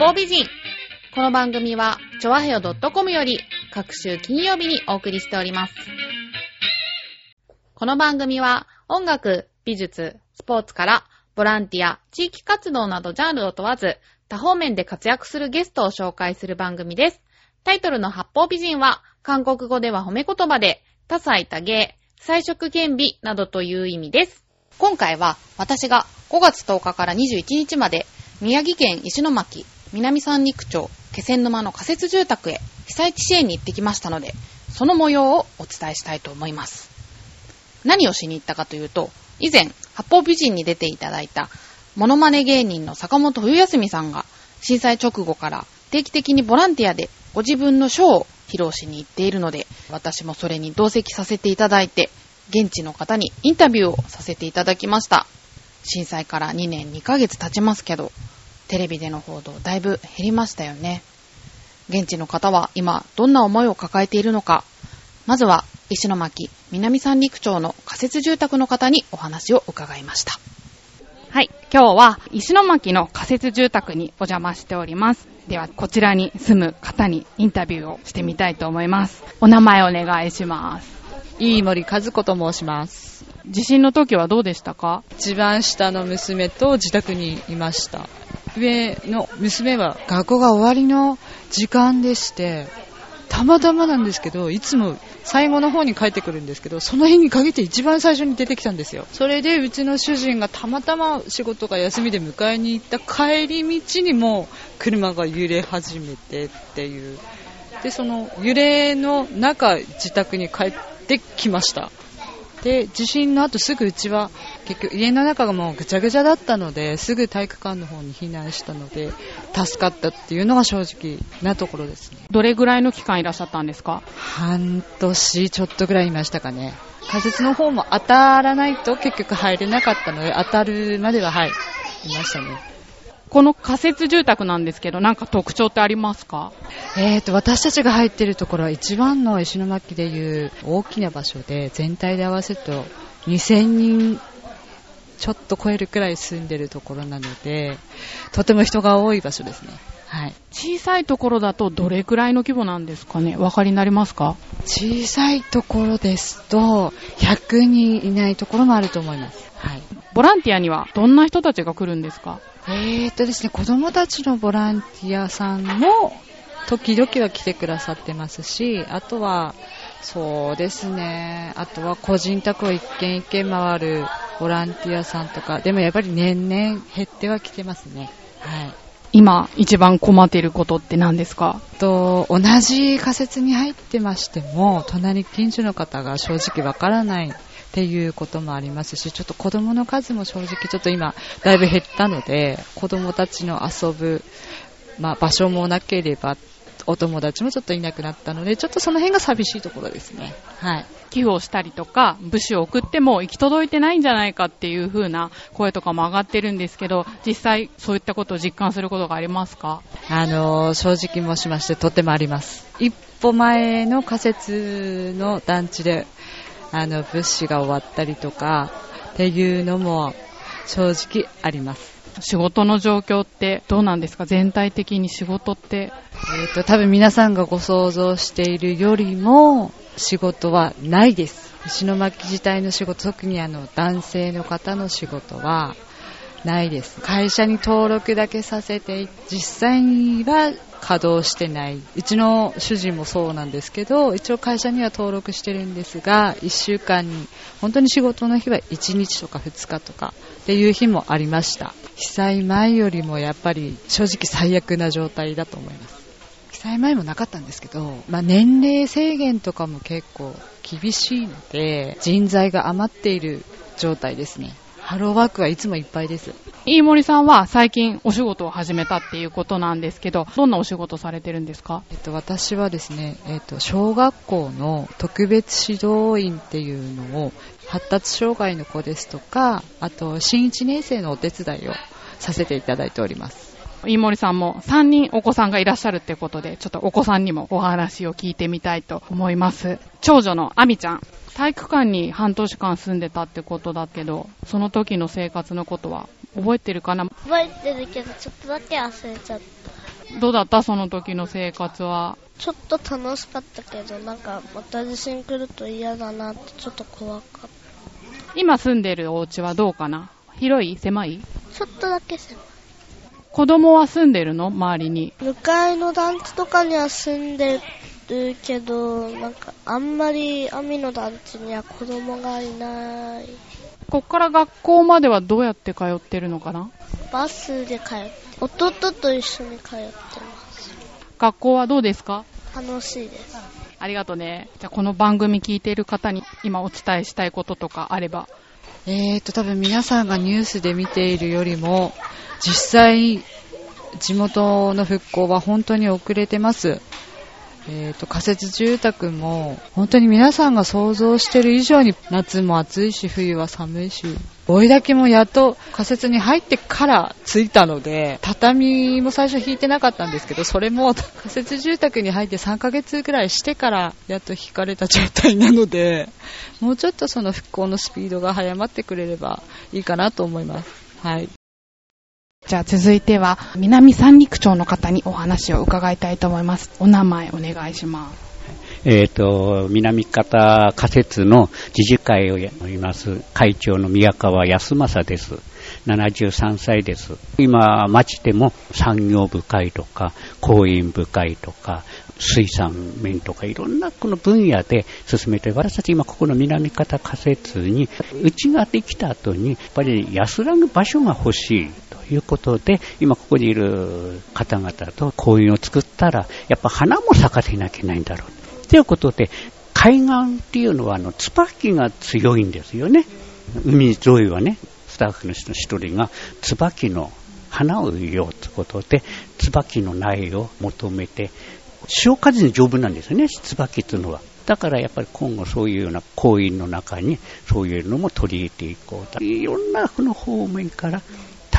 方美人。この番組は、ちょわへよ .com より、各週金曜日にお送りしております。この番組は、音楽、美術、スポーツから、ボランティア、地域活動などジャンルを問わず、多方面で活躍するゲストを紹介する番組です。タイトルの八方美人は、韓国語では褒め言葉で、多彩多芸、彩色兼美などという意味です。今回は、私が5月10日から21日まで、宮城県石巻、南三陸町、気仙沼の仮設住宅へ被災地支援に行ってきましたので、その模様をお伝えしたいと思います。何をしに行ったかというと、以前、八方美人に出ていただいた、モノマネ芸人の坂本冬休みさんが、震災直後から定期的にボランティアでご自分のショーを披露しに行っているので、私もそれに同席させていただいて、現地の方にインタビューをさせていただきました。震災から2年2ヶ月経ちますけど、テレビでの報道だいぶ減りましたよね。現地の方は今どんな思いを抱えているのか、まずは石巻南三陸町の仮設住宅の方にお話を伺いました。はい、今日は石巻の仮設住宅にお邪魔しております。では、こちらに住む方にインタビューをしてみたいと思います。お名前お願いします。飯森和子と申します。地震の時はどうでしたか？一番下の娘と自宅にいました。上の娘は学校が終わりの時間でして、たまたまなんですけど、いつも最後の方に帰ってくるんですけど、その日に限って一番最初に出てきたんですよ。それでうちの主人がたまたま仕事が休みで迎えに行った帰り道にも車が揺れ始めてっていう。で、その揺れの中、自宅に帰ってきました。で、地震の後すぐうちは結局家の中がもうぐちゃぐちゃだったので、すぐ体育館の方に避難したので、助かったっていうのが正直なところですね。どれぐらいの期間いらっしゃったんですか？半年ちょっとぐらいいましたかね。仮設の方も当たらないと結局入れなかったので、当たるまでははい、いましたね。この仮設住宅なんですけど、なんか特徴ってありますか？えーと、私たちが入ってるところは一番の石巻でいう大きな場所で、全体で合わせると2000人ちょっと超えるくらい住んでるところなので、とても人が多い場所ですね。はい。小さいところだとどれくらいの規模なんですかね？お分かりになりますか？小さいところですと、100人いないところもあると思います。はい。ボランティアにはどんな人たちが来るんですか？えーとですね、子供たちのボランティアさんも、時々は来てくださってますし、あとは、そうですね、あとは個人宅を一軒一軒回るボランティアさんとか、でもやっぱり年々減ってはきてますね。はい。今一番困っていることって何ですか？と、同じ仮設に入ってましても、隣近所の方が正直わからないっていうこともありますし、ちょっと子供の数も正直ちょっと今、だいぶ減ったので、子供たちの遊ぶ、まあ、場所もなければ、お友達もちょっといなくなったので、ちょっとその辺が寂しいところですね。はい。寄付をしたりとか、物資を送っても行き届いてないんじゃないかっていう風な声とかも上がってるんですけど、実際そういったことを実感することがありますか？あのー正直申しまして、とってもあります。一歩前の仮設の団地で、あの、物資が終わったりとか、っていうのも、正直あります。仕事の状況ってどうなんですか？全体的に仕事って。えっ、と、多分皆さんがご想像しているよりも、仕事はないです。石巻自体の仕事、特にあの、男性の方の仕事は、ないです。会社に登録だけさせて、実際には稼働してない。うちの主人もそうなんですけど、一応会社には登録してるんですが、1週間に、本当に仕事の日は1日とか2日とかっていう日もありました。被災前よりもやっぱり正直最悪な状態だと思います。被災前もなかったんですけど、まあ、年齢制限とかも結構厳しいので、人材が余っている状態ですね。ハローワークはいつもいっぱいです。飯森さんは最近お仕事を始めたっていうことなんですけど、どんなお仕事されてるんですか？えっと、私はですね、えっと、小学校の特別指導員っていうのを、発達障害の子ですとか、あと、新1年生のお手伝いをさせていただいております。飯森さんも3人お子さんがいらっしゃるってことで、ちょっとお子さんにもお話を聞いてみたいと思います。長女のアミちゃん、体育館に半年間住んでたってことだけど、その時の生活のことは覚えてるかな？覚えてるけど、ちょっとだけ忘れちゃった。どうだった？その時の生活は。ちょっと楽しかったけど、なんかまた地震来ると嫌だなってちょっと怖かった。今住んでるお家はどうかな？広い狭い？ちょっとだけ狭い。子供は住んでるの？周りに。向かいの団地とかには住んでるけど、なんかあんまり網の団地には子供がいない。こっから学校まではどうやって通ってるのかな？バスで通って、弟と一緒に通ってます。学校はどうですか？楽しいです。ありがとうね。じゃあこの番組聞いている方に今お伝えしたいこととかあれば。えーと、多分皆さんがニュースで見ているよりも、実際、地元の復興は本当に遅れてます。えーと、仮設住宅も、本当に皆さんが想像してる以上に、夏も暑いし、冬は寒いし、追いだけもやっと仮設に入ってから着いたので、畳も最初引いてなかったんですけど、それも 仮設住宅に入って3ヶ月ぐらいしてから、やっと引かれた状態なので、もうちょっとその復興のスピードが早まってくれればいいかなと思います。はい。じゃあ続いては南三陸町の方にお話を伺いたいと思います。お名前お願いします。えっ、と、南方仮設の自治会をやります会長の宮川康正です。73歳です。今、町でも産業部会とか、公園部会とか、水産面とか、いろんなこの分野で進めて、私たち今ここの南方仮設に、うちができた後に、やっぱり安らぐ場所が欲しい。いうことで、今ここにいる方々と公園を作ったら、やっぱ花も咲かせなきゃいけないんだろう。ということで、海岸っていうのは、あの、椿が強いんですよね。海沿いはね、スタッフの人の一人が、椿の花を植えようということで、椿の苗を求めて、潮風に丈夫なんですよね、椿っていうのは。だからやっぱり今後そういうような公園の中にそういうのも取り入れていこうと。いろんなこの方面から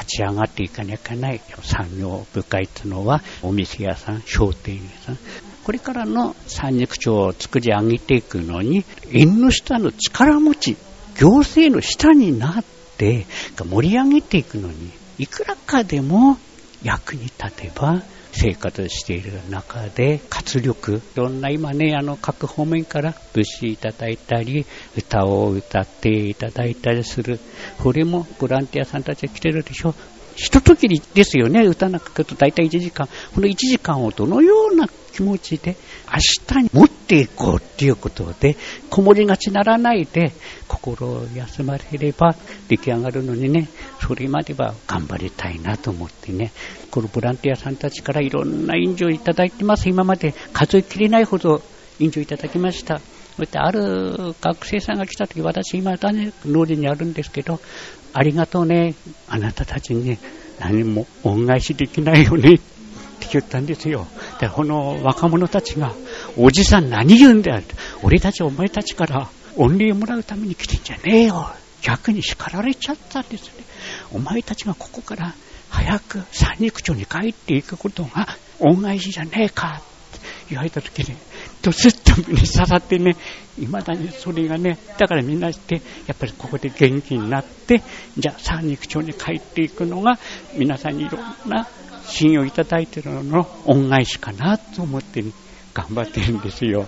立ち上がっていかなきゃい。けない産業部会というのはお店屋さん、商店屋さん、これからの三陸町を作り上げていくのに、縁の下の力持ち、行政の下になって盛り上げていくのに、いくらかでも役に立てば、生活している中で活力、いろんな今ね、あの各方面から物資いただいたり、歌を歌っていただいたりする、これもボランティアさんたちが来てるでしょ。ひとときですよね、歌なんかけど大体1時間。この1時間をどのような気持ちで明日に持っていこうっていうことで、こもりがちならないで、心を休まれれば出来上がるのにね、それまでは頑張りたいなと思ってね、このボランティアさんたちからいろんな援助をいただいてます。今まで数えきれないほど援助いただきました。そしてある学生さんが来た時、私今だね、農林にあるんですけど、ありがとうね、あなたたちにね、何も恩返しできないよねって言ったんですよ。で、この若者たちが、おじさん何言うんだよ俺たちお前たちから御礼もらうために来てんじゃねえよ。逆に叱られちゃったんですね。お前たちがここから早く三陸町に帰っていくことが恩返しじゃねえかって言われた時に、ドスッと胸に刺さってね、未だにそれがね、だからみんなして、やっぱりここで元気になって、じゃあ三陸町に帰っていくのが、皆さんにいろんな信用いただいているのの恩返しかなと思って、ね、頑張ってるんですよ。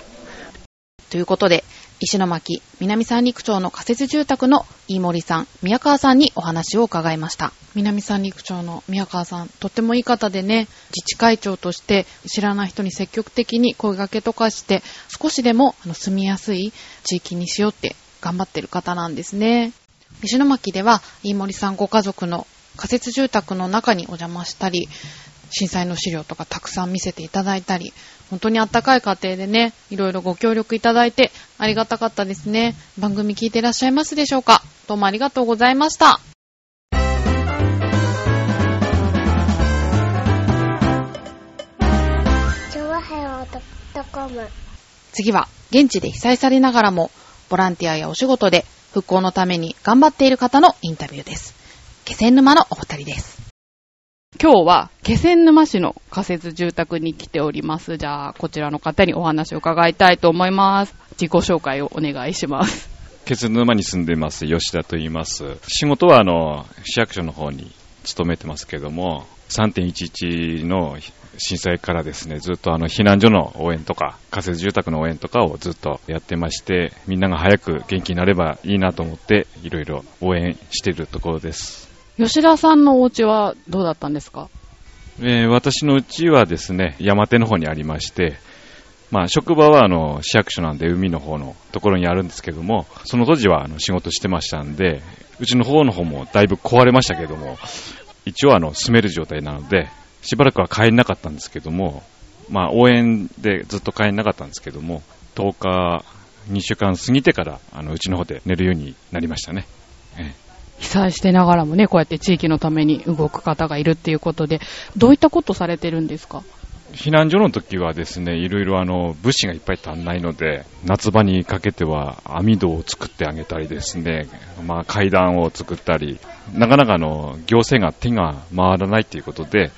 ということで、石巻南三陸町の仮設住宅の飯森さん、宮川さんにお話を伺いました。南三陸町の宮川さん、とってもいい方でね、自治会長として知らない人に積極的に声掛けとかして、少しでも住みやすい地域にしようって頑張ってる方なんですね。石巻では飯森さんご家族の仮設住宅の中にお邪魔したり、震災の資料とかたくさん見せていただいたり、本当にあったかい家庭でね、いろいろご協力いただいてありがたかったですね。番組聞いてらっしゃいますでしょうか？どうもありがとうございました。次は、現地で被災されながらも、ボランティアやお仕事で復興のために頑張っている方のインタビューです。気仙沼のお二人です。今日は気仙沼市の仮設住宅に来ております。じゃあ、こちらの方にお話を伺いたいと思います。自己紹介をお願いします。気仙沼に住んでいます吉田と言います。仕事はあの、市役所の方に勤めてますけども、3.11の震災からですね、ずっとあの避難所の応援とか、仮設住宅の応援とかをずっとやってまして、みんなが早く元気になればいいなと思って、いろいろ応援しているところです。吉田さんのお家はどうだったんですか？えー私の家はですね、山手の方にありまして、まあ、職場はあの市役所なんで海の方のところにあるんですけども、その当時はあの仕事してましたんで、うちの方の方もだいぶ壊れましたけども、一応あの住める状態なので、しばらくは帰れなかったんですけども、まあ応援でずっと帰れなかったんですけども、10日、2週間過ぎてから、あのうちの方で寝るようになりましたね。ええ被災してながらもね、こうやって地域のために動く方がいるっていうことで、どういったことされてるんですか？避難所の時はですね、いろいろあの物資がいっぱい足んないので、夏場にかけては網戸を作ってあげたりですね、まあ階段を作ったり、なかなかの行政が手が回らないということで、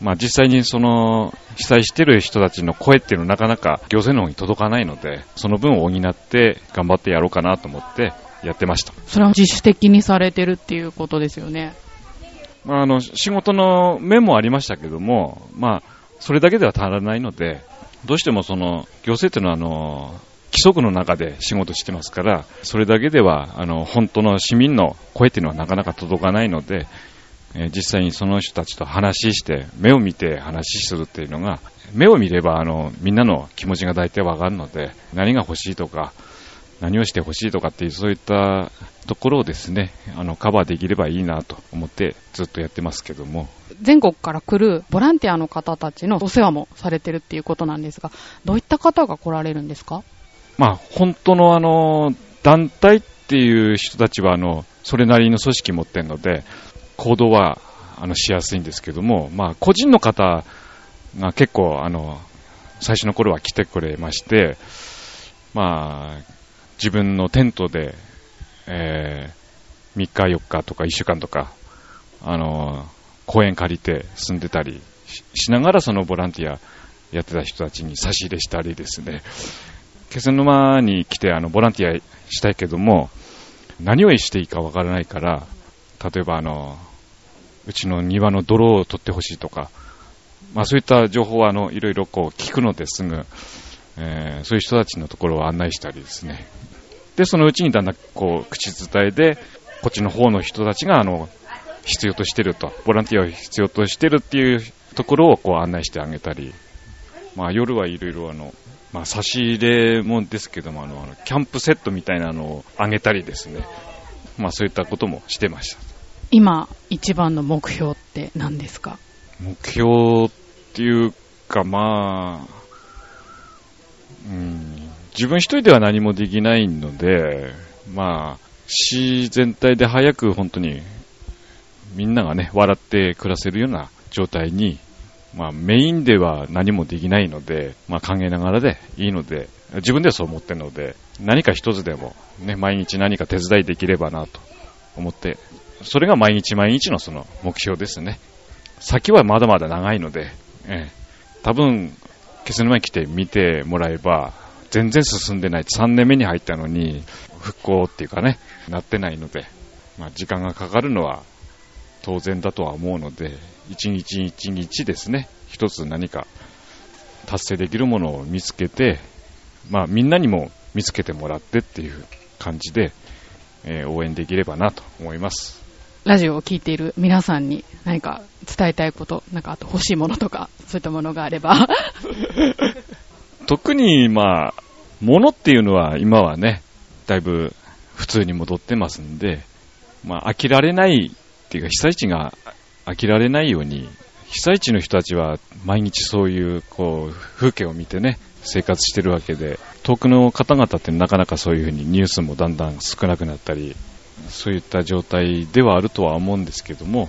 まあ実際にその被災してる人たちの声っていうのはなかなか行政の方に届かないので、その分を補って頑張ってやろうかなと思ってやってました。それは自主的にされてるっていうことですよね。まあ、あの仕事の面もありましたけども、まあ、それだけでは足らないので、どうしてもその行政というのはあの規則の中で仕事してますから、それだけではあの本当の市民の声というのはなかなか届かないので、えー実際にその人たちと話して、目を見て話するっていうのが、目を見ればあのみんなの気持ちが大体わかるので、何が欲しいとか、何をしてほしいとかっていう、そういったところをですね、あの、カバーできればいいなと思ってずっとやってますけども、全国から来るボランティアの方たちのお世話もされてるっていうことなんですが、どういった方が来られるんですか？まあ、本当のあの、団体っていう人たちはあの、それなりの組織持ってるので、行動は、あの、しやすいんですけども、まあ、個人の方が結構あの、最初の頃は来てくれまして、まあ、自分のテントで、えー、3日4日とか1週間とか、あの、公園借りて住んでたりししながらそのボランティアやってた人たちに差し入れしたりですね、気仙沼に来てあのボランティアしたいけども、何をしていいかわからないから、例えばあの、うちの庭の泥を取ってほしいとか、まあそういった情報はあの、いろいろこう聞くのですぐ、えーそういう人たちのところを案内したりですね。で、そのうちにだんだんこう、口伝えで、こっちの方の人たちがあの、必要としてると、ボランティアを必要としてるっていうところをこう案内してあげたり、まあ夜はいろいろあの、まあ差し入れもですけども、あの、あのキャンプセットみたいなのをあげたりですね、まあそういったこともしてました。今、一番の目標って何ですか？目標っていうか、まあ、うん、自分一人では何もできないので、まあ、市全体で早く本当にみんながね、笑って暮らせるような状態に、まあメインでは何もできないので、まあ考えながらでいいので、自分ではそう思ってるので、何か一つでもね、毎日何か手伝いできればなと思って、それが毎日毎日のその目標ですね。先はまだまだ長いので、ええ、多分、気仙沼に来て見てもらえば、全然進んでない。3年目に入ったのに、復興っていうかね、なってないので、まあ時間がかかるのは当然だとは思うので、一日一日ですね、一つ何か達成できるものを見つけて、まあみんなにも見つけてもらってっていう感じで、えー応援できればなと思います。ラジオを聞いている皆さんに何か伝えたいこと、なんかあと欲しいものとか、そういったものがあれば。特に、まあ、物っていうのは今はね、だいぶ普通に戻ってますんで、まあ、飽きられないっていうか、被災地が飽きられないように、被災地の人たちは毎日そういう、こう、風景を見てね、生活してるわけで、遠くの方々ってなかなかそういうふうにニュースもだんだん少なくなったり、そういった状態ではあるとは思うんですけども、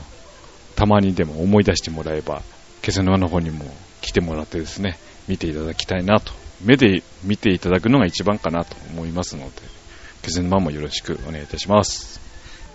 たまにでも思い出してもらえば、気仙沼の方にも来てもらってですね、見ていただきたいなと。目で見ていただくのが一番かなと思いますので、気仙沼もよろしくお願いいたします。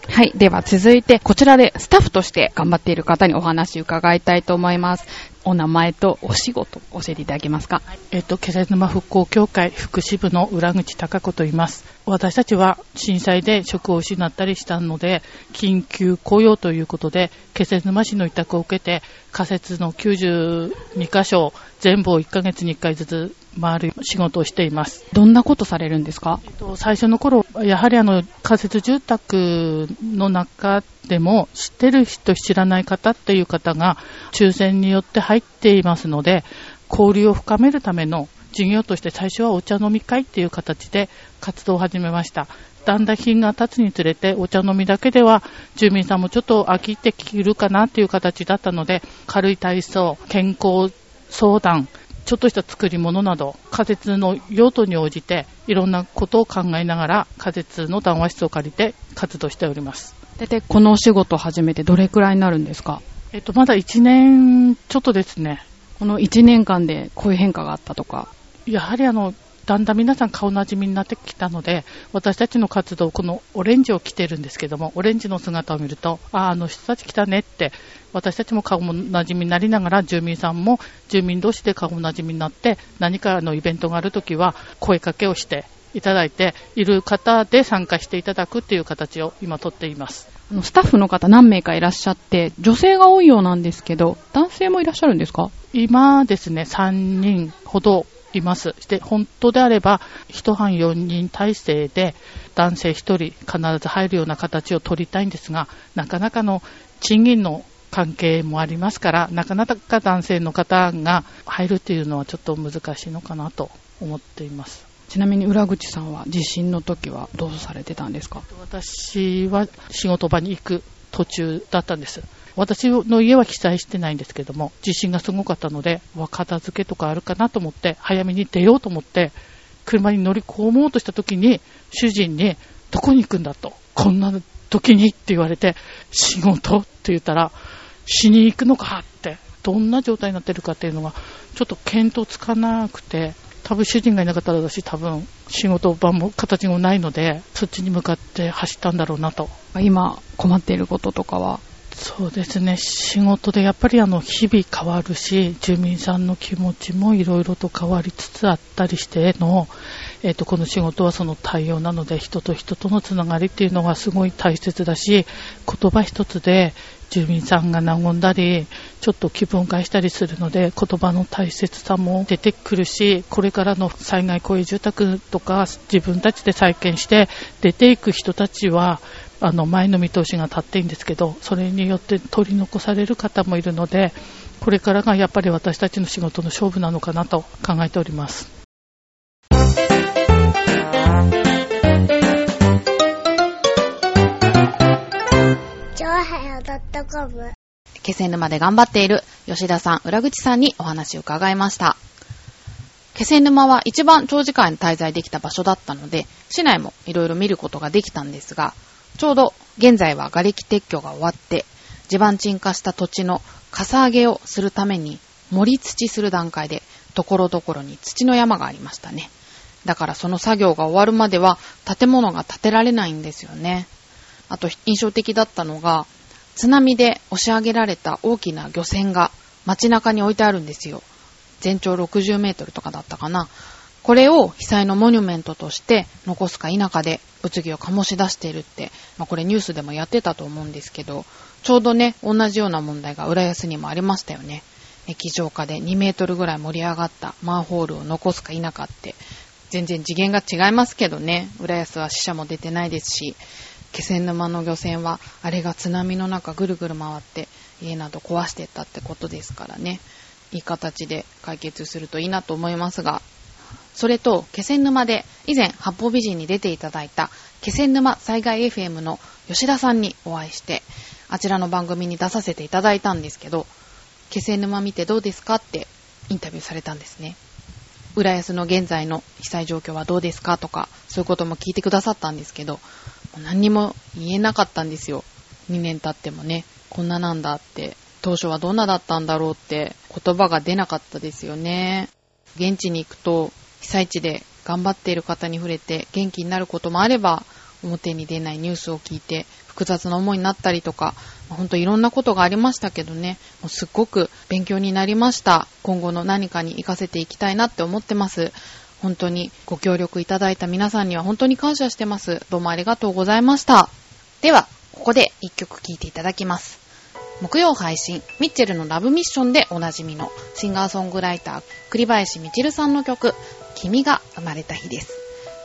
はい。では続いて、こちらでスタッフとして頑張っている方にお話伺いたいと思います。お名前とお仕事教えていただけますか？えっと、気仙沼復興協会福祉部の裏口隆子と言います。私たちは震災で職を失ったりしたので、緊急雇用ということで、気仙沼市の委託を受けて、仮設の92箇所、全部を1ヶ月に1回ずつ回る仕事をしています。どんなことされるんですか？えっと最初の頃、やはりあの、仮設住宅の中でも、知ってる人、知らない方っていう方が、抽選によって入っていますので、交流を深めるための事業として最初はお茶飲み会っていう形で活動を始めました。だんだん日が経つにつれてお茶飲みだけでは住民さんもちょっと飽きてきるかなっていう形だったので軽い体操、健康相談、ちょっとした作り物など仮設の用途に応じていろんなことを考えながら仮設の談話室を借りて活動しております。大体このお仕事を始めてどれくらいになるんですか？えっと、まだ1年ちょっとですね。この1年間でこういう変化があったとか。やはりあの、だんだん皆さん顔なじみになってきたので、私たちの活動、このオレンジを着てるんですけども、オレンジの姿を見ると、ああ、あの人たち来たねって、私たちも顔もなじみになりながら、住民さんも住民同士で顔なじみになって、何かのイベントがあるときは、声かけをしていただいて、いる方で参加していただくっていう形を今とっています。あのスタッフの方何名かいらっしゃって、女性が多いようなんですけど、男性もいらっしゃるんですか？今ですね、3人ほどいます。で、本当であれば、一班4人体制で、男性1人必ず入るような形を取りたいんですが、なかなかの賃金の関係もありますから、なかなか男性の方が入るっていうのはちょっと難しいのかなと思っています。ちなみに裏口さんは地震の時はどうされてたんですか？私は仕事場に行く途中だったんです。私の家は被災してないんですけども、地震がすごかったので、片付けとかあるかなと思って、早めに出ようと思って、車に乗り込もうとした時に、主人に、どこに行くんだと、こんな時にって言われて、仕事って言ったら、しに行くのかって、どんな状態になってるかっていうのが、ちょっと見当つかなくて、多分主人がいなかったら私多分仕事場も形もないので、そっちに向かって走ったんだろうなと。今困っていることとかは？そうですね、仕事でやっぱりあの日々変わるし、住民さんの気持ちもいろいろと変わりつつあったりしての、えっ、と、この仕事はその対応なので、人と人とのつながりっていうのがすごい大切だし、言葉一つで住民さんが和んだり、ちょっと気分を返したりするので、言葉の大切さも出てくるし、これからの災害公営住宅とか自分たちで再建して出ていく人たちは、あの前の見通しが立っていいんですけど、それによって取り残される方もいるので、これからがやっぱり私たちの仕事の勝負なのかなと考えております。はよ .com 気仙沼で頑張っている吉田さん、裏口さんにお話を伺いました。気仙沼は一番長時間滞在できた場所だったので、市内もいろいろ見ることができたんですが、ちょうど現在は瓦礫撤去が終わって、地盤沈下した土地のかさ上げをするために盛り土する段階で、ところどころに土の山がありましたね。だからその作業が終わるまでは建物が建てられないんですよね。あと印象的だったのが、津波で押し上げられた大きな漁船が街中に置いてあるんですよ。全長60メートルとかだったかな。これを被災のモニュメントとして残すか否かで物議を醸し出しているって、まあ、これニュースでもやってたと思うんですけど、ちょうどね、同じような問題が浦安にもありましたよね。液状化で2メートルぐらい盛り上がったマンホールを残すか否かって、全然次元が違いますけどね、浦安は死者も出てないですし、気仙沼の漁船は、あれが津波の中ぐるぐる回って家など壊してったってことですからね、いい形で解決するといいなと思いますが、それと、気仙沼で以前、八方美人に出ていただいた、気仙沼災害 FM の吉田さんにお会いして、あちらの番組に出させていただいたんですけど、気仙沼見てどうですかってインタビューされたんですね。浦安の現在の被災状況はどうですかとか、そういうことも聞いてくださったんですけど、何にも言えなかったんですよ。2年経ってもね、こんななんだって、当初はどんなだったんだろうって言葉が出なかったですよね。現地に行くと、被災地で頑張っている方に触れて元気になることもあれば、表に出ないニュースを聞いて複雑な思いになったりとか、ほんといろんなことがありましたけどね、もうすっごく勉強になりました。今後の何かに活かせていきたいなって思ってます。本当にご協力いただいた皆さんには本当に感謝してます。どうもありがとうございました。では、ここで一曲聴いていただきます。木曜配信、ミッチェルのラブミッションでおなじみのシンガーソングライター、栗林みちるさんの曲、君が生まれた日です。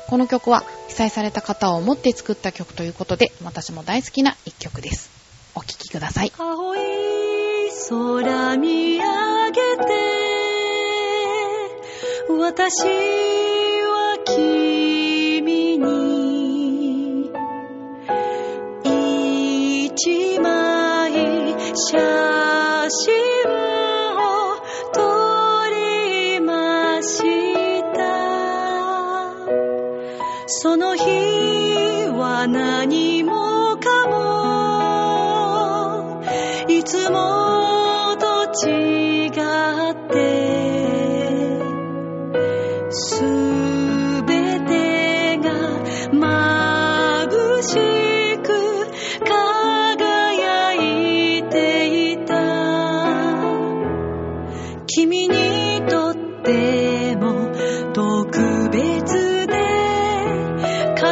この曲は被災された方を思って作った曲ということで、私も大好きな一曲です。お聴きください。青い空見上げて私は君に一枚写真を撮りました。その日は何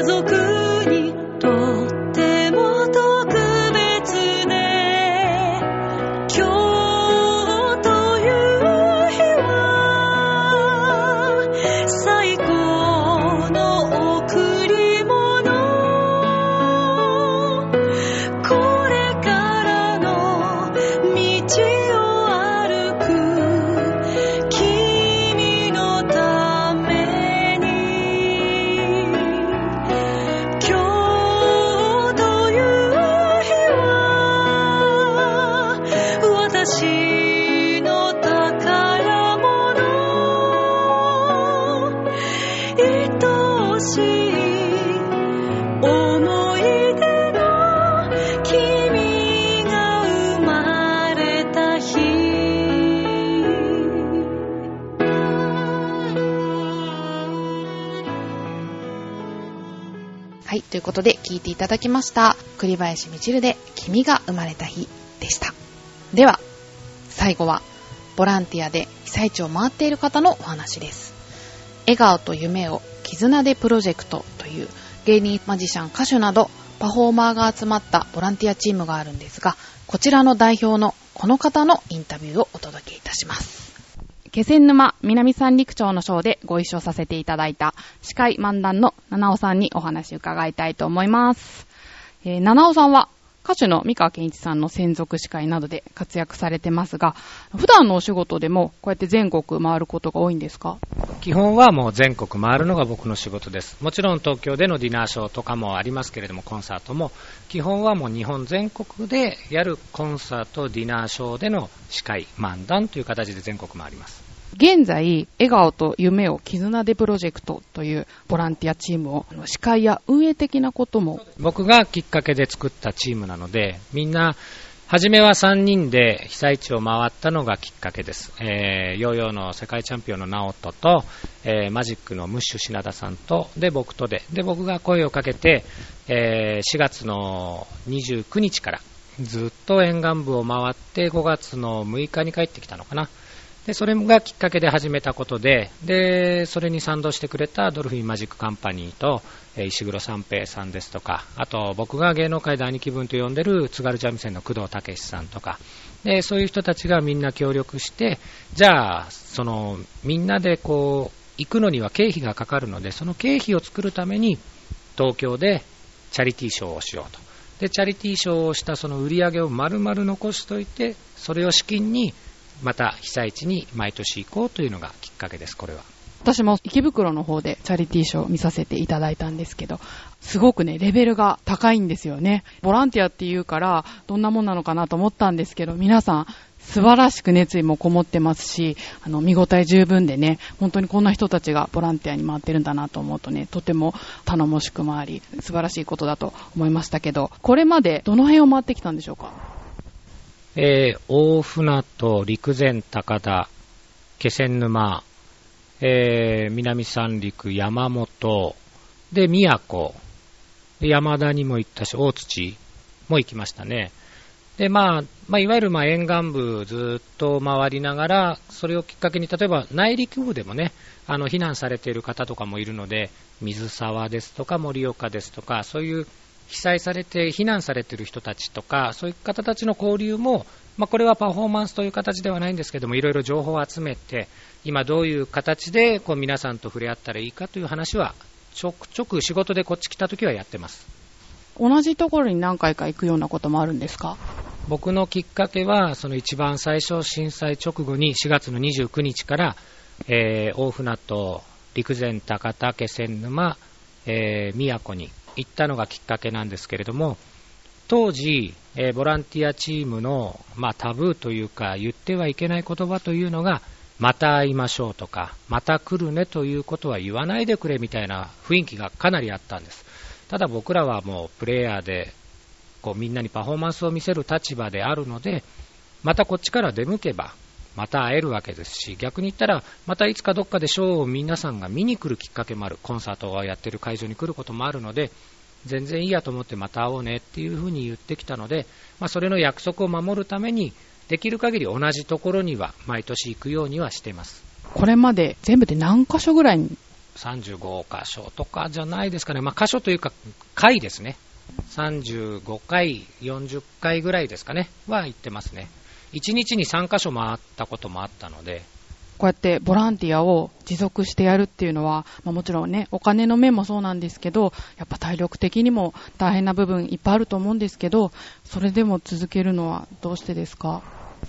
家族はい、ということで聴いていただきました。栗林みちるで君が生まれた日でした。では、最後は、ボランティアで被災地を回っている方のお話です。笑顔と夢を絆でプロジェクトという芸人、マジシャン、歌手などパフォーマーが集まったボランティアチームがあるんですが、こちらの代表のこの方のインタビューをお届けいたします。気仙沼南三陸町のショーでご一緒させていただいた司会漫談の七尾さんにお話伺いたいと思います。えー七尾さんは歌手の三河健一さんの専属司会などで活躍されてますが、普段のお仕事でもこうやって全国回ることが多いんですか？基本はもう全国回るのが僕の仕事です。もちろん東京でのディナーショーとかもありますけれども、コンサートも、基本はもう日本全国でやるコンサート、ディナーショーでの司会、漫談という形で全国回ります。現在、笑顔と夢を絆でプロジェクトというボランティアチームを司会や運営的なことも僕がきっかけで作ったチームなので、みんな、初めは3人で被災地を回ったのがきっかけです。えー、ヨーヨーの世界チャンピオンのナオトと、えーマジックのムッシュ品田さんと、で、僕とで、で、僕が声をかけて、えー4月の29日からずっと沿岸部を回って5月の6日に帰ってきたのかな。で、それがきっかけで始めたことで、で、それに賛同してくれたドルフィンマジックカンパニーと、え石黒三平さんですとか、あと僕が芸能界で兄貴分と呼んでる津軽三味線の工藤武さんとか、で、そういう人たちがみんな協力して、じゃあ、その、みんなでこう、行くのには経費がかかるので、その経費を作るために、東京でチャリティーショーをしようと。で、チャリティーショーをしたその売り上げを丸々残しといて、それを資金に、また被災地に毎年行こうというのがきっかけです、これは。私も池袋の方でチャリティーショーを見させていただいたんですけど、すごくね、レベルが高いんですよね。ボランティアっていうから、どんなもんなのかなと思ったんですけど、皆さん、素晴らしく熱意もこもってますし、あの、見応え十分でね、本当にこんな人たちがボランティアに回ってるんだなと思うとね、とても頼もしくもあり、素晴らしいことだと思いましたけど、これまでどの辺を回ってきたんでしょうか？えー大船渡、陸前高田、気仙沼、えー南三陸、山本、で、宮古、山田にも行ったし、大土、も行きましたね。で、まあ、まあ、いわゆるまあ沿岸部ずっと回りながら、それをきっかけに、例えば内陸部でもね、あの避難されている方とかもいるので、水沢ですとか盛岡ですとか、そういう被災されて避難されている人たちとか、そういう方たちの交流も、まあ、これはパフォーマンスという形ではないんですけども、いろいろ情報を集めて、今どういう形でこう皆さんと触れ合ったらいいかという話は、ちょくちょく仕事でこっち来た時はやってます。同じところに何回か行くようなこともあるんですか？僕のきっかけは、その一番最初、震災直後に4月の29日から、えー、大船渡、陸前高田、気仙沼、えー、宮古に行ったのがきっかけなんですけれども、当時、えーボランティアチームの、まあ、タブーというか、言ってはいけない言葉というのが、また会いましょうとか、また来るねということは言わないでくれみたいな雰囲気がかなりあったんです。ただ僕らはもうプレイヤーで、こうみんなにパフォーマンスを見せる立場であるので、またこっちから出向けば、また会えるわけですし、逆に言ったら、またいつかどっかでショーを皆さんが見に来るきっかけもある、コンサートをやってる会場に来ることもあるので、全然いいやと思ってまた会おうねっていうふうに言ってきたので、まあ、それの約束を守るために、できる限り同じところには毎年行くようにはしています。これまで全部で何箇所ぐらいに？35箇所とかじゃないですかね、まあ、箇所というか、回ですね、35回、40回ぐらいですかね、は行ってますね、1日に3箇所回ったこともあったので、こうやってボランティアを持続してやるっていうのは、まあ、もちろんね、お金の面もそうなんですけど、やっぱ体力的にも大変な部分いっぱいあると思うんですけど、それでも続けるのはどうしてですか？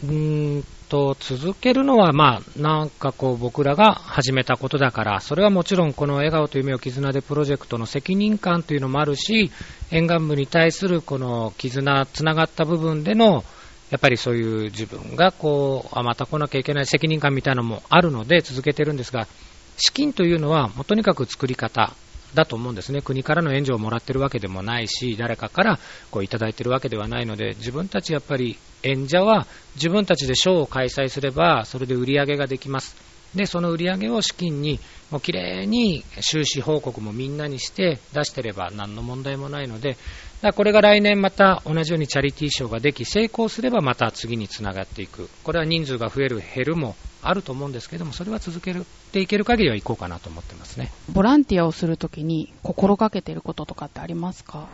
うーんと続けるのは、まあ、なんかこう僕らが始めたことだから、それはもちろんこの笑顔と夢を絆でプロジェクトの責任感というのもあるし、沿岸部に対するこの絆、つながった部分での、やっぱりそういう自分がこう、あ、また来なきゃいけない責任感みたいなのもあるので続けてるんですが、資金というのはもうとにかく作り方だと思うんですね。国からの援助をもらってるわけでもないし、誰かからこういただいてるわけではないので、自分たちやっぱり演者は自分たちでショーを開催すれば、それで売り上げができます。で、その売り上げを資金に、もう綺麗に収支報告もみんなにして出してれば何の問題もないので、だこれが来年また同じようにチャリティーショーができ、成功すればまた次につながっていく。これは人数が増える、減るもあると思うんですけども、それは続けていける限りは行こうかなと思ってますね。ボランティアをするときに心がけていることとかってありますか？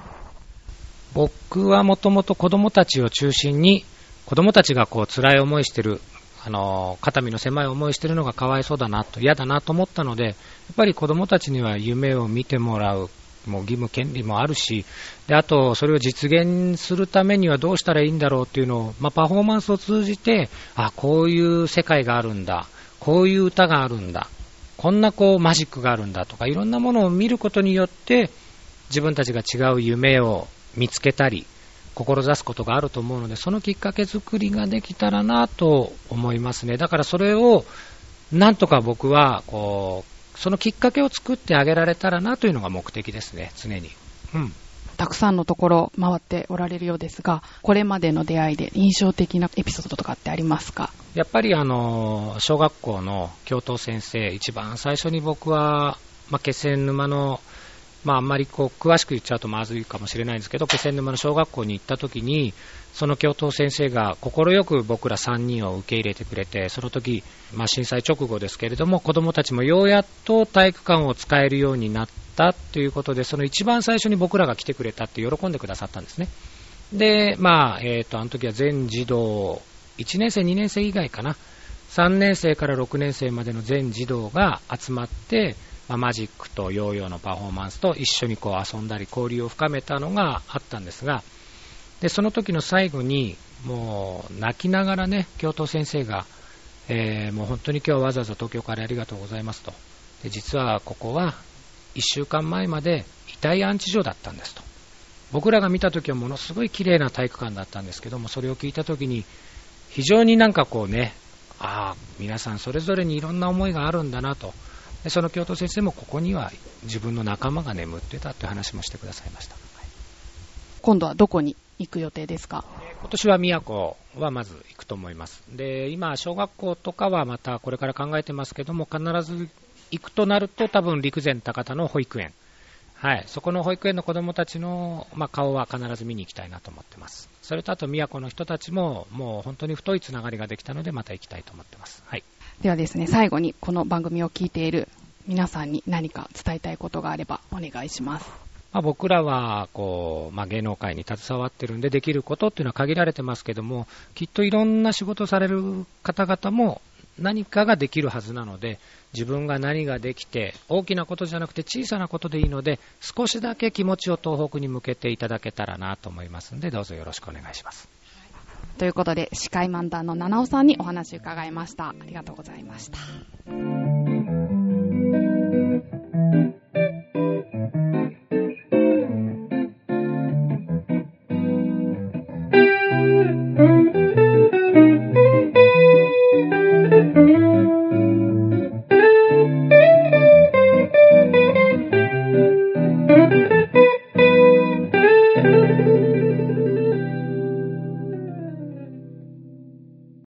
僕はもともと子供たちを中心に、子供たちがこう辛い思いしてる、あの、肩身の狭い思いしてるのがかわいそうだなと、嫌だなと思ったので、やっぱり子供たちには夢を見てもらう、もう義務、権利もあるし、で、あと、それを実現するためにはどうしたらいいんだろうっていうのを、まあ、パフォーマンスを通じて、あ、こういう世界があるんだ、こういう歌があるんだ、こんなこうマジックがあるんだとか、いろんなものを見ることによって、自分たちが違う夢を見つけたり、志すことがあると思うので、そのきっかけ作りができたらなと思いますね。だからそれを、なんとか僕は、こう、そのきっかけを作ってあげられたらなというのが目的ですね、常に。うん。たくさんのところ回っておられるようですが、これまでの出会いで印象的なエピソードとかってありますか？やっぱりあの、小学校の教頭先生、一番最初に僕は、まあ、気仙沼の、まあ、あんまりこう詳しく言っちゃうとまずいかもしれないんですけど、気仙沼の小学校に行った時に、その教頭先生が快く僕ら3人を受け入れてくれて、その時、まあ、震災直後ですけれども、子供たちもようやっと体育館を使えるようになったということで、その一番最初に僕らが来てくれたって喜んでくださったんですね。で、まあ、えっ、と、あの時は全児童、1年生、2年生以外かな。3年生から6年生までの全児童が集まって、まあ、マジックとヨーヨーのパフォーマンスと一緒にこう遊んだり交流を深めたのがあったんですが、で、その時の最後に、もう泣きながらね、教頭先生が、えーもう本当に今日わざわざ東京からありがとうございますと。で、実はここは1週間前まで遺体安置所だったんですと。僕らが見た時はものすごい綺麗な体育館だったんですけども、それを聞いた時に、非常になんかこうね、ああ、皆さんそれぞれにいろんな思いがあるんだなと。でその教頭先生もここには自分の仲間が眠ってたって話もしてくださいました。今度はどこに？行く予定ですか？今年は宮古はまず行くと思います。で、今、小学校とかはまたこれから考えてますけども、必ず行くとなると多分陸前高田の保育園。はい、そこの保育園の子供たちの、まあ、顔は必ず見に行きたいなと思ってます。それとあと、宮古の人たちも、もう本当に太いつながりができたので、また行きたいと思ってます。はい。ではですね、最後にこの番組を聞いている皆さんに何か伝えたいことがあればお願いします。まあ、僕らはこう、まあ、芸能界に携わってるんでできることっていうのは限られてますけどもきっといろんな仕事される方々も何かができるはずなので自分が何ができて大きなことじゃなくて小さなことでいいので少しだけ気持ちを東北に向けていただけたらなと思いますのでどうぞよろしくお願いします。ということで司会漫談の七尾さんにお話伺いましたありがとうございました。